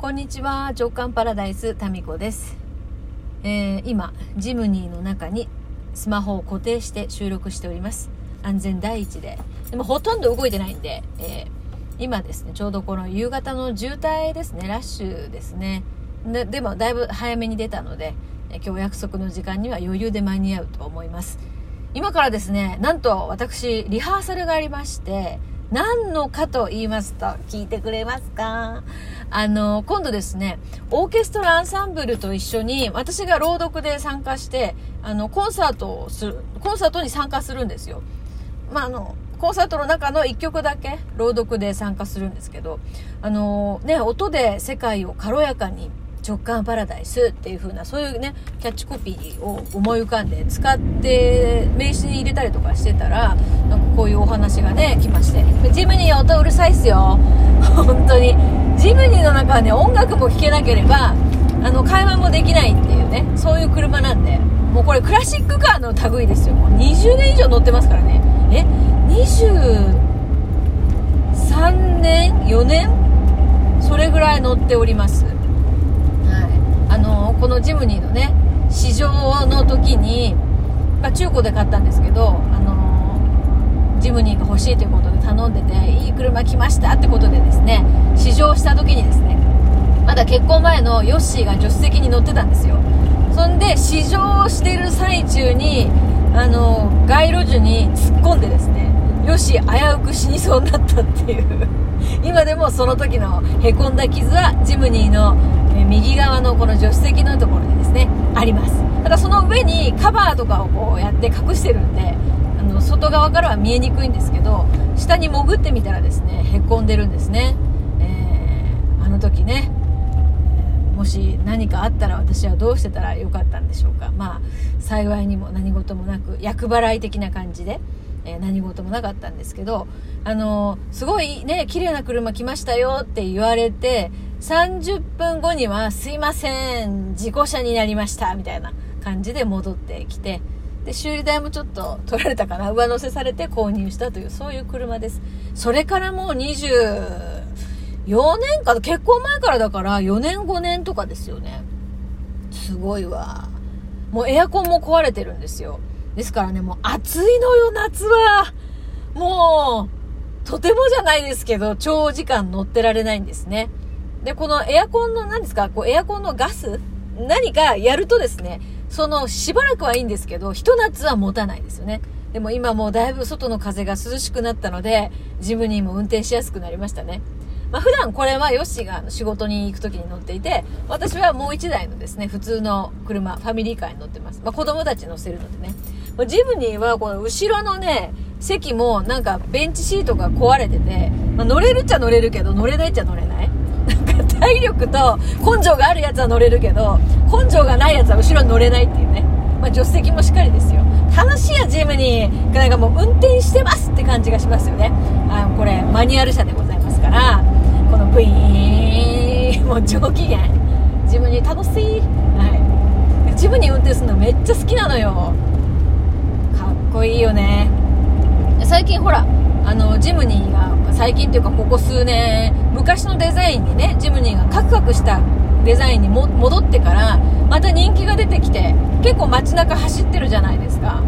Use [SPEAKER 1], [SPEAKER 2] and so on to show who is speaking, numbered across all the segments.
[SPEAKER 1] こんにちは。直感パラダイスタミコです、えー今ジムニーの中にスマホを固定して収録しております。安全第一で。でもほとんど動いてないんで、えー今ですねちょうどこの夕方の渋滞ですね。ラッシュですね。でもだいぶ早めに出たので今日約束の時間には余裕で間に合うと思います。今からですねなんと私リハーサルがありまして何のかと言いますと聞いてくれますか？あの今度ですねオーケストラアンサンブルと一緒に私が朗読で参加してあのコンサートをするコンサートに参加するんですよ。まああのコンサートの中の1曲だけ朗読で参加するんですけどあのね音で世界を軽やかに直感パラダイスっていう風なそういうねキャッチコピーを思い浮かんで使って名刺に入れたりとかしてたらなんかこういうお話がね来まして。ジムニー音うるさいっすよ。本当に。ジムニーの中はね音楽も聴けなければあの会話もできないっていうねそういう車なんで。もうこれクラシックカーの類ですよ。もう20年以上乗ってますからね。え？23年？4年？それぐらい乗っております、このジムニーのね試乗の時に、まあ、中古で買ったんですけど、あのジムニーが欲しいということで頼んでていい車来ましたってことでですね試乗した時にですねまだ結婚前のヨッシーが助手席に乗ってたんですよ。そんで試乗してる最中にあの街路樹に突っ込んでですねヨッシー危うく死にそうになったっていう。今でもその時のへこんだ傷はジムニーのえ右側のこの助手席のところにですねあります。ただその上にカバーとかをこうやって隠してるんであの外側からは見えにくいんですけど下に潜ってみたらですねへこんでるんですね、えーあの時ねもし何かあったら私はどうしてたらよかったんでしょうか。まあ幸いにも何事もなく厄払い的な感じで、えー何事もなかったんですけどあのーすごいね綺麗な車来ましたよって言われて30分後には「すいません事故車になりました」みたいな感じで戻ってきてで修理代もちょっと取られたかな上乗せされて購入したというそういう車です。それからもう24年か結婚前からだから4年5年とかですよね。すごいわ。もうエアコンも壊れてるんですよ。ですからねもう暑いのよ夏は。もうとてもじゃないですけど長時間乗ってられないんですね。でこのエアコンの何ですか？こうエアコンのガス？何かやるとですねそのしばらくはいいんですけどひと夏は持たないですよねでも今もうだいぶ外の風が涼しくなったのでジムニーも運転しやすくなりましたねまあ、普段これはヨッシーが仕事に行く時に乗っていて、私はもう1台のですね、普通の車、ファミリーカーに乗ってます。まあ、子供たち乗せるのでね。まジムニーはこの後ろのね、席もなんかベンチシートが壊れてて、まあ、乗れるっちゃ乗れるけど、乗れないっちゃ乗れない。体力と根性があるやつは乗れるけど、根性がないやつは後ろに乗れないっていうね。まあ、助手席もしっかりですよ。楽しいや、ジムニー。なんかもう運転してますって感じがしますよね。あの、これ、マニュアル車でございますから、このブイーン、もう上機嫌。ジムニー楽しい。はい。ジムニー運転するのめっちゃ好きなのよ。かっこいいよね。最近ほら、あの、ジムニーが、最近っていうかここ数年、昔のデザインにね、ジムニーがカクカクしたデザインに戻ってから、また人気が出てきて、結構街中走ってるじゃないですか。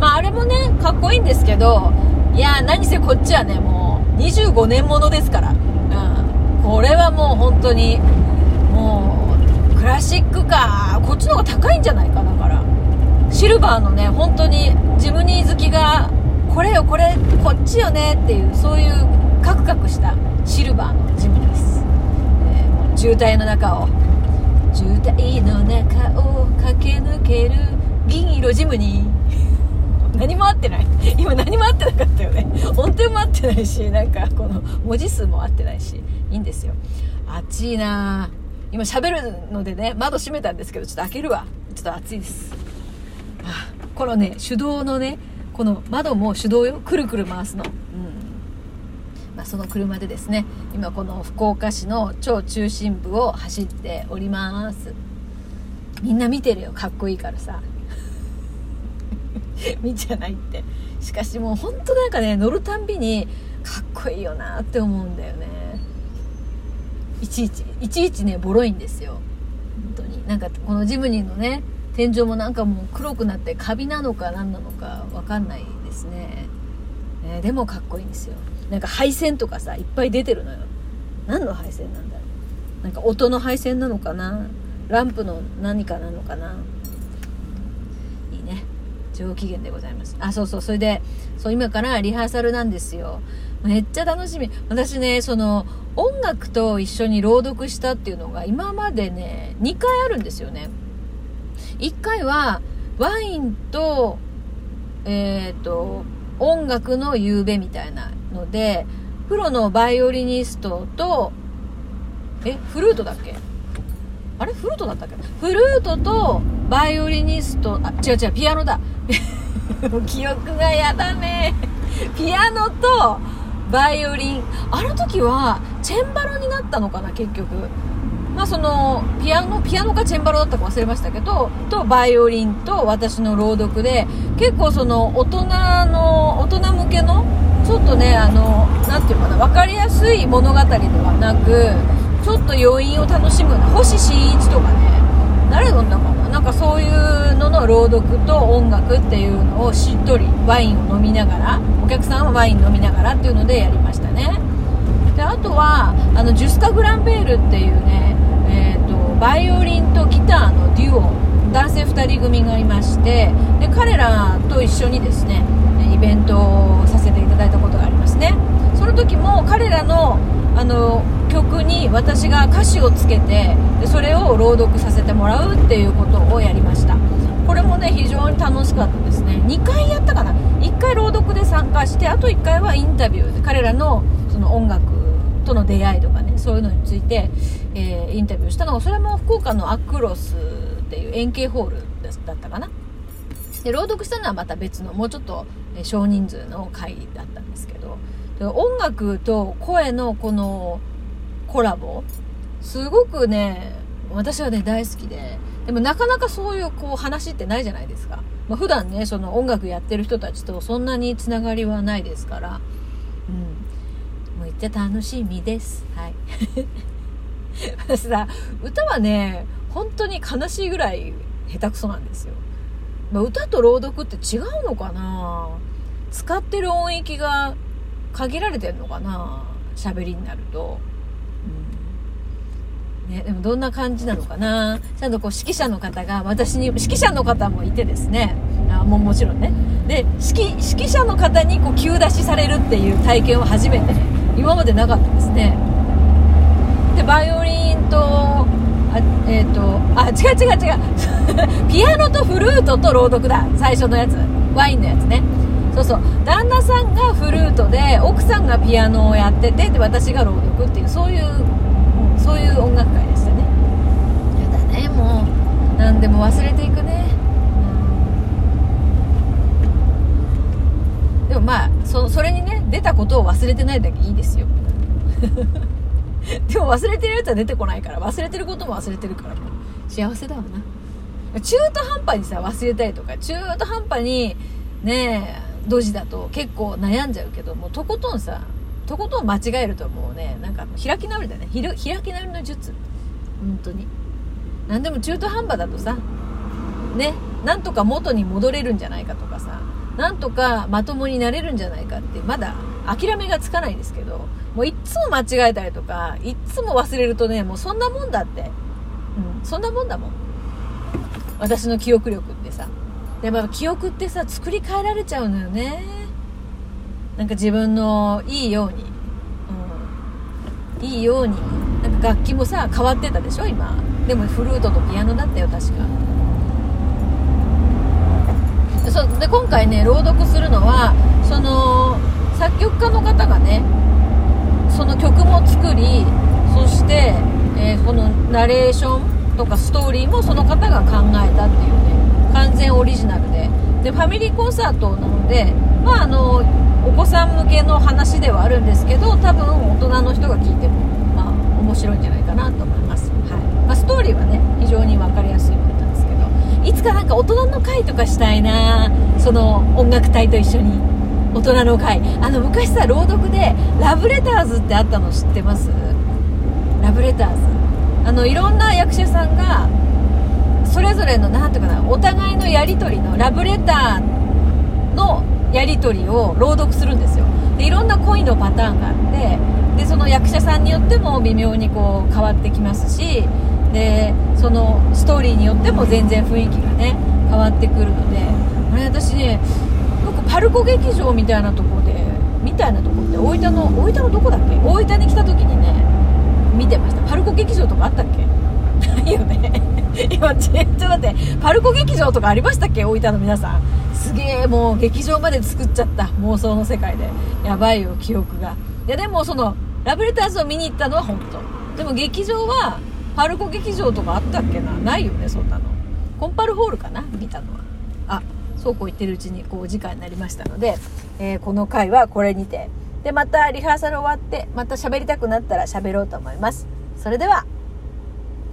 [SPEAKER 1] まああれもね、かっこいいんですけど、いや、何せこっちはね、もう25年ものですから。うん。これはもう本当に、もう、クラシックカー、こっちの方が高いんじゃないかだから。シルバーのね、本当にジムニー好きが、これよ、これ、っちよねっていう、そういうカクカクしたシルバーのジムです。えー渋滞の中を、渋滞の中を駆け抜ける銀色ジムニー。何も合ってない。今何も合ってなかったよね。音程も合ってないしなんかこの文字数も合ってないしいいんですよ。暑いな。今喋るのでね窓閉めたんですけどちょっと開けるわ。ちょっと暑いです。このね手動のねこの窓も手動よくるくる回すの。うん。まあ、その車でですね今この福岡市の超中心部を走っております。みんな見てるよ。かっこいいからさ。見じゃないって。しかしもう本当なんかね乗るたんびにかっこいいよなって思うんだよね。いちいちいちいちねボロいんですよ。本当に。なんかこのジムニーのね天井もなんかもう黒くなってカビなのか何なのか分かんないですね、え、でもかっこいいんですよ。なんか配線とかさいっぱい出てるのよ。何の配線なんだろう。なんか音の配線なのかな。ランプの何かなのかな。いいね。上機嫌でございます。あそうそう。それでそう今からリハーサルなんですよ。めっちゃ楽しみ。私ねその音楽と一緒に朗読したっていうのが今までね2回あるんですよね。1回はワインと、えっ、ー、と、音楽の夕べみたいなので、プロのバイオリニストと、え、フルートだっけ？あれ？フルートだったっけ？フルートとバイオリニスト、あ、違う違う、ピアノだ。記憶がやだね。ピアノとバイオリン。あの時は、チェンバロになったのかな、結局。まあ、そのピアノピアノかチェンバロだったか忘れましたけどとバイオリンと私の朗読で結構その大人の大人向けのちょっとねあのなていうかな分かりやすい物語ではなくちょっと余韻を楽しむ星新一とかね誰飲んだかな。なんかそういうのの朗読と音楽っていうのをしっとりワインを飲みながらお客さんはワイン飲みながらっていうのでやりましたね。であとはあのジュスカ・グランベールっていうねえー、とバイオリンとギターのデュオ男性2人組がいましてで彼らと一緒にですねイベントをさせていただいたことがありますね。その時も彼らのあの曲に私が歌詞をつけてでそれを朗読させてもらうっていうことをやりました。これもね非常に楽しかったですね。2回やったかな。1回朗読で参加してあと1回はインタビューで彼らのその音楽との出会いとかねそういうのについて、えー、インタビューしたのがそれも福岡のアクロスっていう円形ホールだったかな。で朗読したのはまた別のもうちょっと少人数の回だったんですけど。音楽と声のこのコラボすごくね私はね大好きで。でもなかなかそういうこう話ってないじゃないですか、まあ、普段ねその音楽やってる人たちとそんなにつながりはないですから。ちゃ楽しみです。はい。私さ、歌はね、本当に悲しいぐらい下手くそなんですよ。まあ、歌と朗読って違うのかな？使ってる音域が限られてんのかな？喋りになると。ね、でもどんな感じなのかな？ちゃんとこう指揮者の方が私に、指揮者の方もいてですね、あももちろんね。で、指揮、指揮者の方にこう急出しされるっていう体験を初めて、今までなかったですね。でバイオリンとあえっ、ー、とあ違う違う違う。ピアノとフルートと朗読だ。最初のやつ。ワインのやつね。そうそう。旦那さんがフルートで奥さんがピアノをやっててで私が朗読っていうそういうそういう音楽会でしたね。やだねもう。何でも忘れていくね、うん、でもまあそそれにね出たことを忘れてないだけいいですよ。でも忘れてるやつは出てこないから忘れてることも忘れてるから。もう幸せだわな。中途半端にさ忘れたりとか中途半端にねえドジだと結構悩んじゃうけどもうとことんさとことん間違えるともうねなんか開き直りだね。開き直りの術。本当に。何でも中途半端だとさねなんとか元に戻れるんじゃないかとかさなんとかまともになれるんじゃないかってまだ諦めがつかないんですけどもういっつも間違えたりとかいっつも忘れるとねもうそんなもんだって、うん、そんなもんだもん。私の記憶力ってさ。でも記憶ってさ作り変えられちゃうのよね。なんか自分のいいように、うん、いいように。なんか楽器もさ変わってたでしょ今。でもフルートとピアノだったよ確か。そで今回ね朗読するのはその作曲家の方がねその曲も作りそして、えー、このナレーションとかストーリーもその方が考えたっていうね完全オリジナルで。でファミリーコンサートなのでまああのお子さん向けの話ではあるんですけど多分大人の人が聞いてもまあ面白いんじゃないかなと思います、はい。まあ、ストーリーはね非常に分かりやすいものなんですけど。いつかなんか大人の会とかしたいなその音楽隊と一緒に。大人の会。あの昔さ朗読でラブレターズってあったの知ってます？ラブレターズ。あのいろんな役者さんがそれぞれの何ていうかなお互いのやり取りのラブレターのやり取りを朗読するんですよ。でいろんな恋のパターンがあってでその役者さんによっても微妙にこう変わってきますしでそのストーリーによっても全然雰囲気がね変わってくるのであれ私ねパルコ劇場みたいなとこでみたいなとこって大分の大分のどこだっけ？大分に来た時にね見てました。パルコ劇場とかあったっけ？ないよね。今ちょっと待って。パルコ劇場とかありましたっけ？大分の皆さん。すげえもう劇場まで作っちゃった。妄想の世界で。やばいよ記憶が。いやでもそのラブレターズを見に行ったのは本当。でも劇場はパルコ劇場とかあったっけな？ないよねそんなの。コンパルホールかな？見たのは。そうこう言ってるうちにこうお時間になりましたので、えー、この回はこれにて。でまたリハーサル終わってまた喋りたくなったら喋ろうと思います。それでは。